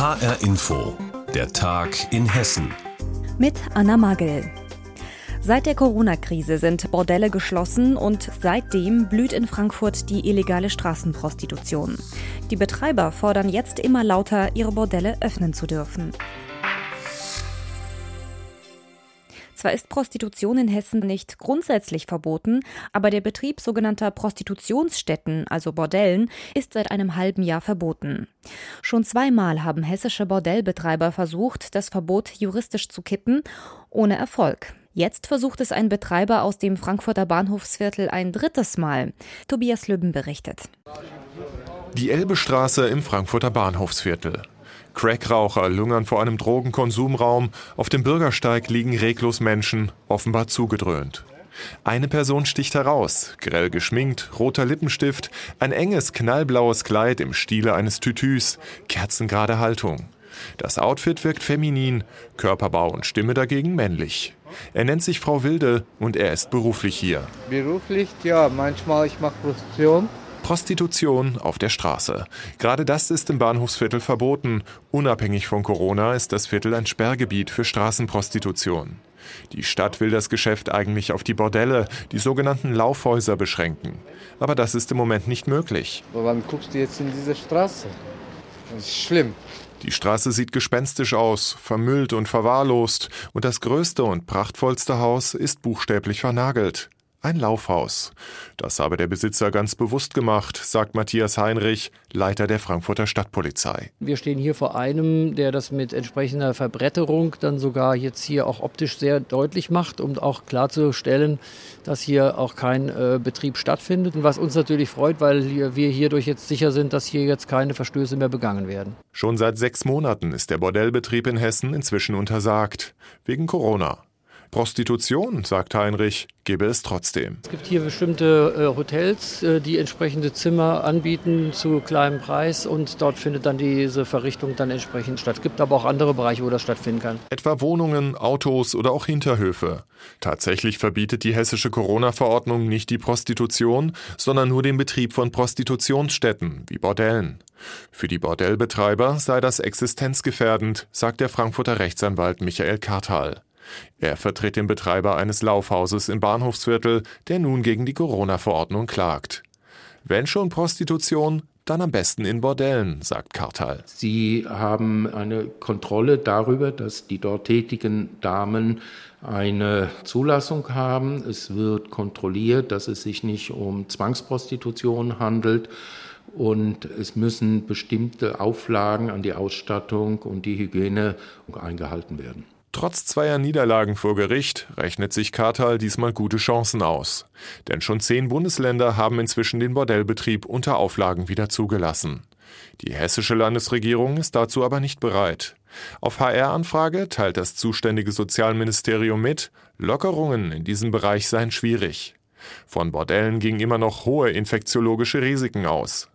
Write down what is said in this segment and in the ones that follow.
HR Info, der Tag in Hessen. Mit Anna Magel. Seit der Corona-Krise sind Bordelle geschlossen und seitdem blüht in Frankfurt die illegale Straßenprostitution. Die Betreiber fordern jetzt immer lauter, ihre Bordelle öffnen zu dürfen. Zwar ist Prostitution in Hessen nicht grundsätzlich verboten, aber der Betrieb sogenannter Prostitutionsstätten, also Bordellen, ist seit einem halben Jahr verboten. Schon zweimal haben hessische Bordellbetreiber versucht, das Verbot juristisch zu kippen, ohne Erfolg. Jetzt versucht es ein Betreiber aus dem Frankfurter Bahnhofsviertel ein drittes Mal. Tobias Lübben berichtet. Die Elbestraße im Frankfurter Bahnhofsviertel. Crackraucher lungern vor einem Drogenkonsumraum. Auf dem Bürgersteig liegen reglos Menschen, offenbar zugedröhnt. Eine Person sticht heraus, grell geschminkt, roter Lippenstift, ein enges knallblaues Kleid im Stile eines Tütüs, kerzengerade Haltung. Das Outfit wirkt feminin, Körperbau und Stimme dagegen männlich. Er nennt sich Frau Wilde und er ist beruflich hier. Beruflich, ja, manchmal ich mache Prostitution. Prostitution auf der Straße. Gerade das ist im Bahnhofsviertel verboten. Unabhängig von Corona ist das Viertel ein Sperrgebiet für Straßenprostitution. Die Stadt will das Geschäft eigentlich auf die Bordelle, die sogenannten Laufhäuser beschränken. Aber das ist im Moment nicht möglich. Aber wann guckst du jetzt in diese Straße? Das ist schlimm. Die Straße sieht gespenstisch aus, vermüllt und verwahrlost, und das größte und prachtvollste Haus ist buchstäblich vernagelt. Ein Laufhaus. Das habe der Besitzer ganz bewusst gemacht, sagt Matthias Heinrich, Leiter der Frankfurter Stadtpolizei. Wir stehen hier vor einem, der das mit entsprechender Verbretterung dann sogar jetzt hier auch optisch sehr deutlich macht, um auch klarzustellen, dass hier auch kein äh, Betrieb stattfindet. Was uns natürlich freut, weil wir hierdurch jetzt sicher sind, dass hier jetzt keine Verstöße mehr begangen werden. Schon seit sechs Monaten ist der Bordellbetrieb in Hessen inzwischen untersagt. Wegen Corona. Prostitution, sagt Heinrich, gebe es trotzdem. Es gibt hier bestimmte äh, Hotels, äh, die entsprechende Zimmer anbieten zu kleinem Preis und dort findet dann diese Verrichtung dann entsprechend statt. Es gibt aber auch andere Bereiche, wo das stattfinden kann. Etwa Wohnungen, Autos oder auch Hinterhöfe. Tatsächlich verbietet die hessische Corona-Verordnung nicht die Prostitution, sondern nur den Betrieb von Prostitutionsstätten wie Bordellen. Für die Bordellbetreiber sei das existenzgefährdend, sagt der Frankfurter Rechtsanwalt Michael Kartal. Er vertritt den Betreiber eines Laufhauses im Bahnhofsviertel, der nun gegen die Corona-Verordnung klagt. Wenn schon Prostitution, dann am besten in Bordellen, sagt Kartal. Sie haben eine Kontrolle darüber, dass die dort tätigen Damen eine Zulassung haben. Es wird kontrolliert, dass es sich nicht um Zwangsprostitution handelt. Und es müssen bestimmte Auflagen an die Ausstattung und die Hygiene eingehalten werden. Trotz zweier Niederlagen vor Gericht rechnet sich Kartal diesmal gute Chancen aus. Denn schon zehn Bundesländer haben inzwischen den Bordellbetrieb unter Auflagen wieder zugelassen. Die hessische Landesregierung ist dazu aber nicht bereit. Auf HR-Anfrage teilt das zuständige Sozialministerium mit, Lockerungen in diesem Bereich seien schwierig. Von Bordellen gingen immer noch hohe infektiologische Risiken aus.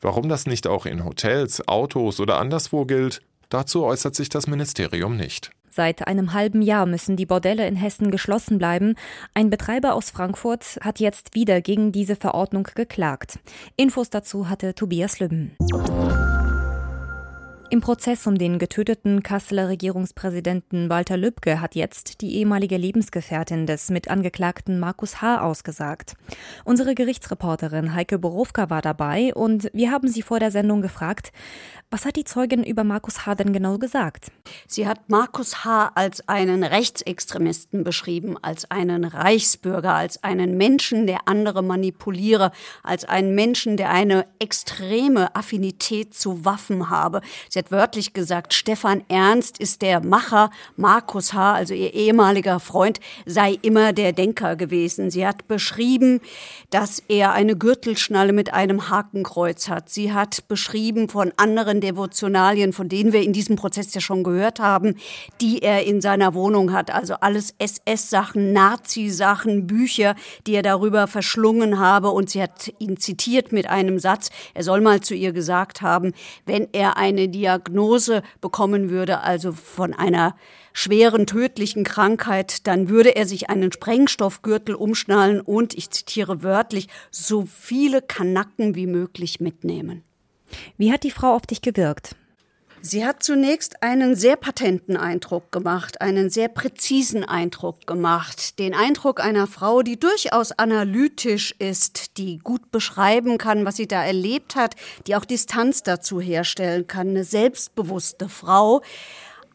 Warum das nicht auch in Hotels, Autos oder anderswo gilt, dazu äußert sich das Ministerium nicht. Seit einem halben Jahr müssen die Bordelle in Hessen geschlossen bleiben. Ein Betreiber aus Frankfurt hat jetzt wieder gegen diese Verordnung geklagt. Infos dazu hatte Tobias Lübben. Im Prozess um den getöteten Kasseler Regierungspräsidenten Walter Lübcke hat jetzt die ehemalige Lebensgefährtin des Mitangeklagten Markus H. ausgesagt. Unsere Gerichtsreporterin Heike Borowka war dabei und wir haben sie vor der Sendung gefragt, was hat die Zeugin über Markus H. denn genau gesagt? Sie hat Markus H. als einen Rechtsextremisten beschrieben, als einen Reichsbürger, als einen Menschen, der andere manipuliere, als einen Menschen, der eine extreme Affinität zu Waffen habe. Sie hat wörtlich gesagt, Stefan Ernst ist der Macher, Markus H., also ihr ehemaliger Freund, sei immer der Denker gewesen. Sie hat beschrieben, dass er eine Gürtelschnalle mit einem Hakenkreuz hat. Sie hat beschrieben von anderen Devotionalien, von denen wir in diesem Prozess ja schon gehört haben, die er in seiner Wohnung hat. Also alles SS-Sachen, Nazi-Sachen, Bücher, die er darüber verschlungen habe. Und sie hat ihn zitiert mit einem Satz. Er soll mal zu ihr gesagt haben, wenn er eine Diagnose bekommen würde, also von einer schweren tödlichen Krankheit, dann würde er sich einen Sprengstoffgürtel umschnallen und, ich zitiere wörtlich, so viele Kanacken wie möglich mitnehmen. Wie hat die Frau auf dich gewirkt? Sie hat zunächst einen sehr patenten Eindruck gemacht, einen sehr präzisen Eindruck gemacht. Den Eindruck einer Frau, die durchaus analytisch ist, die gut beschreiben kann, was sie da erlebt hat, die auch Distanz dazu herstellen kann, eine selbstbewusste Frau.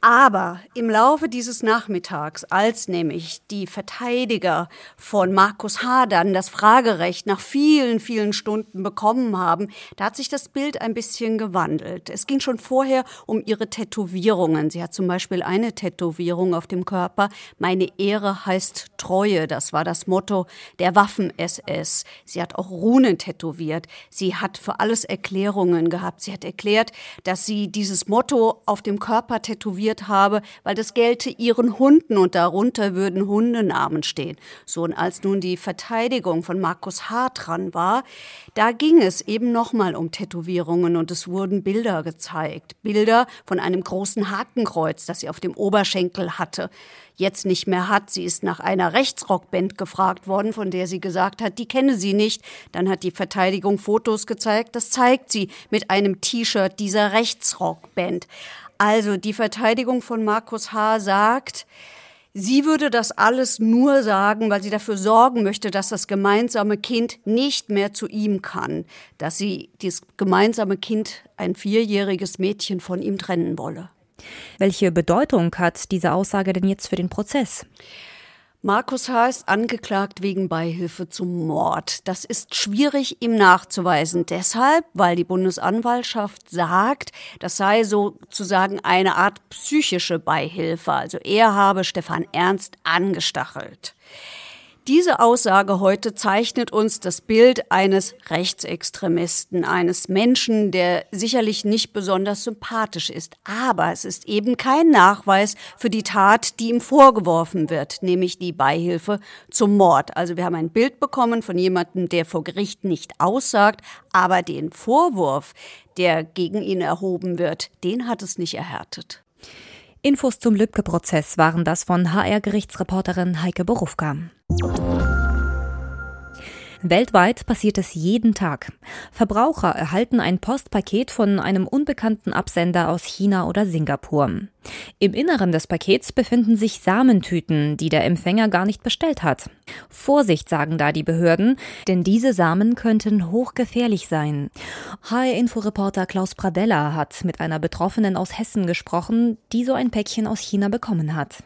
Aber im Laufe dieses Nachmittags, als nämlich die Verteidiger von Markus H. dann das Fragerecht nach vielen, vielen Stunden bekommen haben, da hat sich das Bild ein bisschen gewandelt. Es ging schon vorher um ihre Tätowierungen. Sie hat zum Beispiel eine Tätowierung auf dem Körper. Meine Ehre heißt Treue. Das war das Motto der Waffen-SS. Sie hat auch Runen tätowiert. Sie hat für alles Erklärungen gehabt. Sie hat erklärt, dass sie dieses Motto auf dem Körper tätowiert organisiert habe, weil das gelte ihren Hunden und darunter würden Hundenamen stehen. So, und als nun die Verteidigung von Markus H. dran war, da ging es eben nochmal um Tätowierungen und es wurden Bilder gezeigt. Bilder von einem großen Hakenkreuz, das sie auf dem Oberschenkel hatte jetzt nicht mehr hat. Sie ist nach einer Rechtsrockband gefragt worden, von der sie gesagt hat, die kenne sie nicht. Dann hat die Verteidigung Fotos gezeigt. Das zeigt sie mit einem T-Shirt dieser Rechtsrockband. Also die Verteidigung von Markus H. sagt, sie würde das alles nur sagen, weil sie dafür sorgen möchte, dass das gemeinsame Kind nicht mehr zu ihm kann, dass sie das gemeinsame Kind, ein vierjähriges Mädchen, von ihm trennen wolle. Welche Bedeutung hat diese Aussage denn jetzt für den Prozess? Markus H. ist angeklagt wegen Beihilfe zum Mord. Das ist schwierig ihm nachzuweisen. Deshalb, weil die Bundesanwaltschaft sagt, das sei sozusagen eine Art psychische Beihilfe. Also er habe Stefan Ernst angestachelt. Diese Aussage heute zeichnet uns das Bild eines Rechtsextremisten, eines Menschen, der sicherlich nicht besonders sympathisch ist. Aber es ist eben kein Nachweis für die Tat, die ihm vorgeworfen wird, nämlich die Beihilfe zum Mord. Also wir haben ein Bild bekommen von jemandem, der vor Gericht nicht aussagt, aber den Vorwurf, der gegen ihn erhoben wird, den hat es nicht erhärtet. Infos zum Lübcke-Prozess waren das von HR-Gerichtsreporterin Heike Borufka. Weltweit passiert es jeden Tag. Verbraucher erhalten ein Postpaket von einem unbekannten Absender aus China oder Singapur. Im Inneren des Pakets befinden sich Samentüten, die der Empfänger gar nicht bestellt hat. Vorsicht, sagen da die Behörden, denn diese Samen könnten hochgefährlich sein. HR-Inforeporter Klaus Pradella hat mit einer Betroffenen aus Hessen gesprochen, die so ein Päckchen aus China bekommen hat.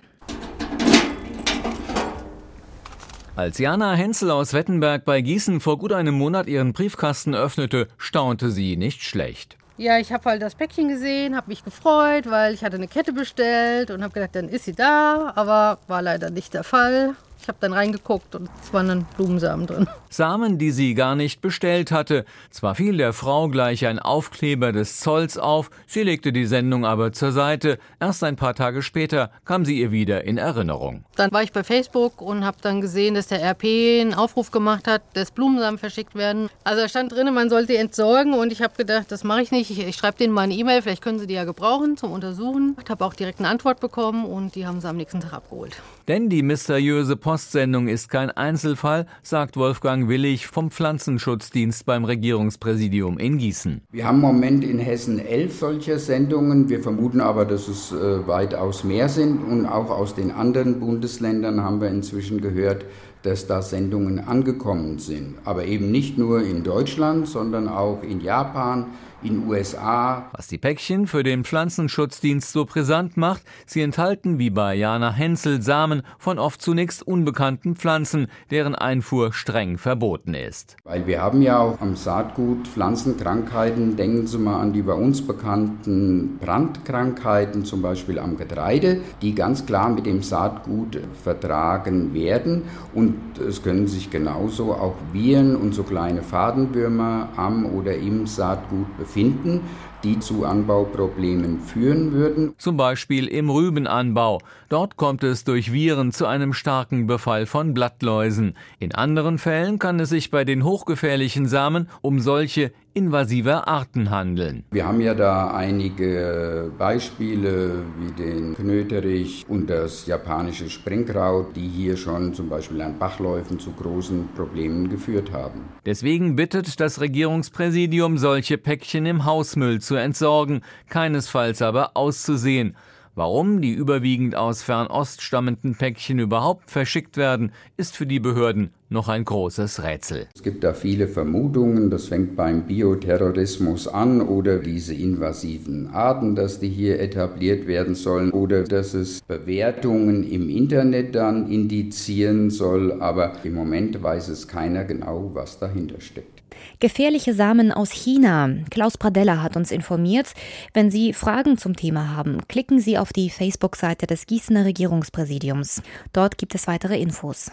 Als Jana Henzel aus Wettenberg bei Gießen vor gut einem Monat ihren Briefkasten öffnete, staunte sie nicht schlecht. Ja, ich habe halt das Päckchen gesehen, habe mich gefreut, weil ich hatte eine Kette bestellt und habe gedacht, dann ist sie da, aber war leider nicht der Fall. Ich habe dann reingeguckt und es waren dann Blumensamen drin. Samen, die sie gar nicht bestellt hatte. Zwar fiel der Frau gleich ein Aufkleber des Zolls auf, sie legte die Sendung aber zur Seite. Erst ein paar Tage später kam sie ihr wieder in Erinnerung. Dann war ich bei Facebook und habe dann gesehen, dass der RP einen Aufruf gemacht hat, dass Blumensamen verschickt werden. Also da stand drin, man sollte entsorgen und ich habe gedacht, das mache ich nicht. Ich, ich schreibe denen mal eine E-Mail, vielleicht können sie die ja gebrauchen zum Untersuchen. Ich habe auch direkt eine Antwort bekommen und die haben sie am nächsten Tag abgeholt. Denn die mysteriöse Post Postsendung ist kein Einzelfall, sagt Wolfgang Willig vom Pflanzenschutzdienst beim Regierungspräsidium in Gießen. Wir haben im Moment in Hessen elf solcher Sendungen. Wir vermuten aber, dass es äh, weitaus mehr sind. Und auch aus den anderen Bundesländern haben wir inzwischen gehört, dass da Sendungen angekommen sind. Aber eben nicht nur in Deutschland, sondern auch in Japan, in USA. Was die Päckchen für den Pflanzenschutzdienst so brisant macht, sie enthalten wie bei Jana Hensel Samen von oft zunächst unbekannten Pflanzen, deren Einfuhr streng verboten ist. Weil wir haben ja auch am Saatgut Pflanzenkrankheiten, denken Sie mal an die bei uns bekannten Brandkrankheiten, zum Beispiel am Getreide, die ganz klar mit dem Saatgut vertragen werden. Und es können sich genauso auch Viren und so kleine Fadenwürmer am oder im Saatgut befinden. finden, die zu Anbauproblemen führen würden. Zum Beispiel im Rübenanbau. Dort kommt es durch Viren zu einem starken Befall von Blattläusen. In anderen Fällen kann es sich bei den hochgefährlichen Samen um solche invasiver Arten handeln. Wir haben ja da einige Beispiele wie den Knöterich und das japanische Springkraut, die hier schon zum Beispiel an Bachläufen zu großen Problemen geführt haben. Deswegen bittet das Regierungspräsidium, solche Päckchen im Hausmüll zu entsorgen, keinesfalls aber auszusehen. Warum die überwiegend aus Fernost stammenden Päckchen überhaupt verschickt werden, ist für die Behörden noch ein großes Rätsel. Es gibt da viele Vermutungen, das fängt beim Bioterrorismus an oder diese invasiven Arten, dass die hier etabliert werden sollen oder dass es Bewertungen im Internet dann indizieren soll, aber im Moment weiß es keiner genau, was dahinter steckt. Gefährliche Samen aus China. Klaus Pradella hat uns informiert. Wenn Sie Fragen zum Thema haben, klicken Sie auf die Facebook-Seite des Gießener Regierungspräsidiums. Dort gibt es weitere Infos.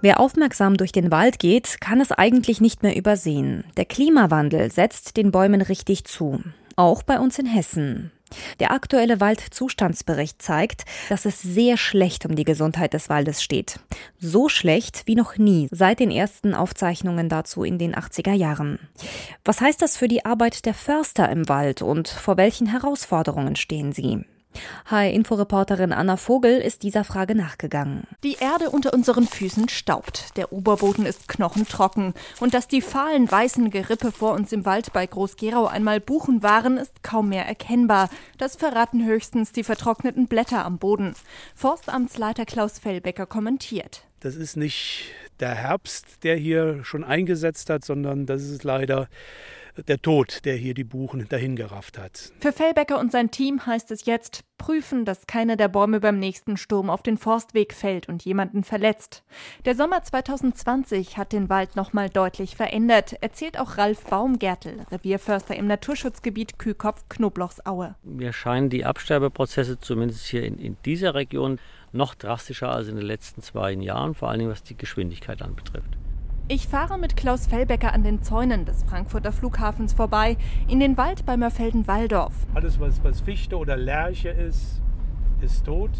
Wer aufmerksam durch den Wald geht, kann es eigentlich nicht mehr übersehen. Der Klimawandel setzt den Bäumen richtig zu. Auch bei uns in Hessen. Der aktuelle Waldzustandsbericht zeigt, dass es sehr schlecht um die Gesundheit des Waldes steht. So schlecht wie noch nie seit den ersten Aufzeichnungen dazu in den 80er Jahren. Was heißt das für die Arbeit der Förster im Wald und vor welchen Herausforderungen stehen sie? HR-Inforeporterin Anna Vogel ist dieser Frage nachgegangen. Die Erde unter unseren Füßen staubt. Der Oberboden ist knochentrocken. Und dass die fahlen weißen Gerippe vor uns im Wald bei Groß-Gerau einmal Buchen waren, ist kaum mehr erkennbar. Das verraten höchstens die vertrockneten Blätter am Boden. Forstamtsleiter Klaus Fellbecker kommentiert. Das ist nicht der Herbst, der hier schon eingesetzt hat, sondern das ist leider der Tod, der hier die Buchen dahingerafft hat. Für Fellbecker und sein Team heißt es jetzt, prüfen, dass keiner der Bäume beim nächsten Sturm auf den Forstweg fällt und jemanden verletzt. Der Sommer 2020 hat den Wald nochmal deutlich verändert, erzählt auch Ralf Baumgärtel, Revierförster im Naturschutzgebiet Kühkopf-Knoblauchsaue. Mir scheinen die Absterbeprozesse zumindest hier in, in dieser Region noch drastischer als in den letzten zwei Jahren, vor allen Dingen was die Geschwindigkeit anbetrifft. Ich fahre mit Klaus Fellbecker an den Zäunen des Frankfurter Flughafens vorbei, in den Wald bei Mörfelden-Walldorf. Alles, was, was Fichte oder Lärche ist, ist tot.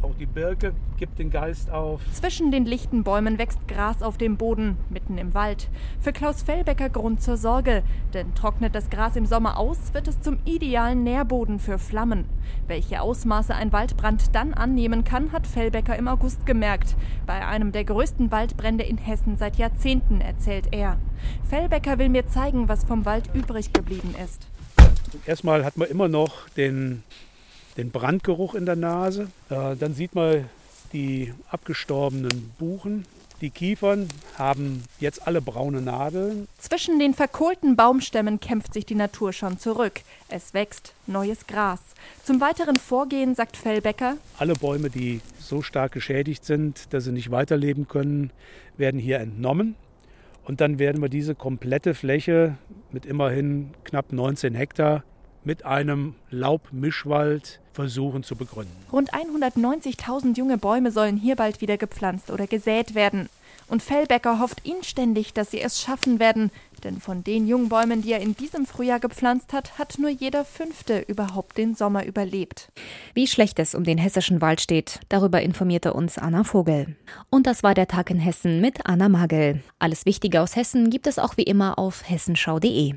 Auch die Birke gibt den Geist auf. Zwischen den lichten Bäumen wächst Gras auf dem Boden, mitten im Wald. Für Klaus Fellbecker Grund zur Sorge, denn trocknet das Gras im Sommer aus, wird es zum idealen Nährboden für Flammen. Welche Ausmaße ein Waldbrand dann annehmen kann, hat Fellbecker im August gemerkt. Bei einem der größten Waldbrände in Hessen seit Jahrzehnten, erzählt er. Fellbecker will mir zeigen, was vom Wald übrig geblieben ist. Erstmal hat man immer noch den den Brandgeruch in der Nase. dann sieht man die abgestorbenen Buchen. Die Kiefern haben jetzt alle braune Nadeln. Zwischen den verkohlten Baumstämmen kämpft sich die Natur schon zurück. Es wächst neues Gras. Zum weiteren Vorgehen sagt Fellbecker: Alle Bäume, die so stark geschädigt sind, dass sie nicht weiterleben können, werden hier entnommen. Und dann werden wir diese komplette Fläche mit immerhin knapp 19 Hektar mit einem Laubmischwald versuchen zu begründen. Rund 190.000 junge Bäume sollen hier bald wieder gepflanzt oder gesät werden. Und Fellbecker hofft inständig, dass sie es schaffen werden, denn von den jungen Bäumen, die er in diesem Frühjahr gepflanzt hat, hat nur jeder fünfte überhaupt den Sommer überlebt. Wie schlecht es um den hessischen Wald steht, darüber informierte uns Anna Vogel. Und das war der Tag in Hessen mit Anna Magel. Alles Wichtige aus Hessen gibt es auch wie immer auf hessenschau.de.